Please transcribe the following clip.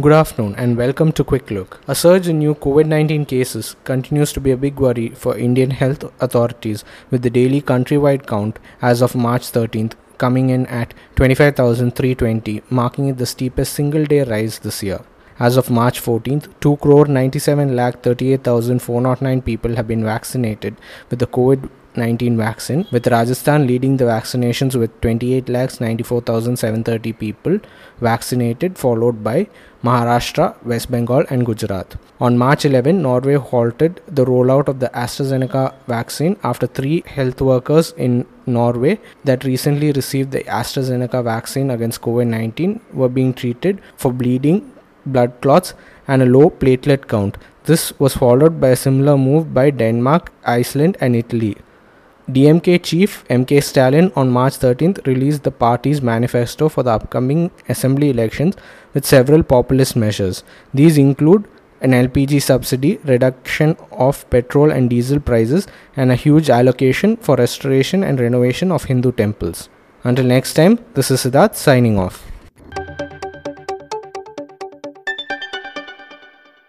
Good afternoon and welcome to Quick Look. A surge in new COVID 19 cases continues to be a big worry for Indian health authorities, with the daily countrywide count as of March 13th coming in at 25,320, marking it the steepest single day rise this year. As of March 14th, 2 crore 97 lakh 38,409 people have been vaccinated with the COVID 19 vaccine, with Rajasthan leading the vaccinations with 28 lakhs 94,730 people vaccinated, followed by Maharashtra, West Bengal, and Gujarat. On March 11, Norway halted the rollout of the AstraZeneca vaccine after three health workers in Norway that recently received the AstraZeneca vaccine against COVID 19 were being treated for bleeding, blood clots, and a low platelet count. This was followed by a similar move by Denmark, Iceland, and Italy. DMK chief MK Stalin on March 13th released the party's manifesto for the upcoming assembly elections with several populist measures. These include an LPG subsidy, reduction of petrol and diesel prices, and a huge allocation for restoration and renovation of Hindu temples. Until next time, this is Siddharth signing off.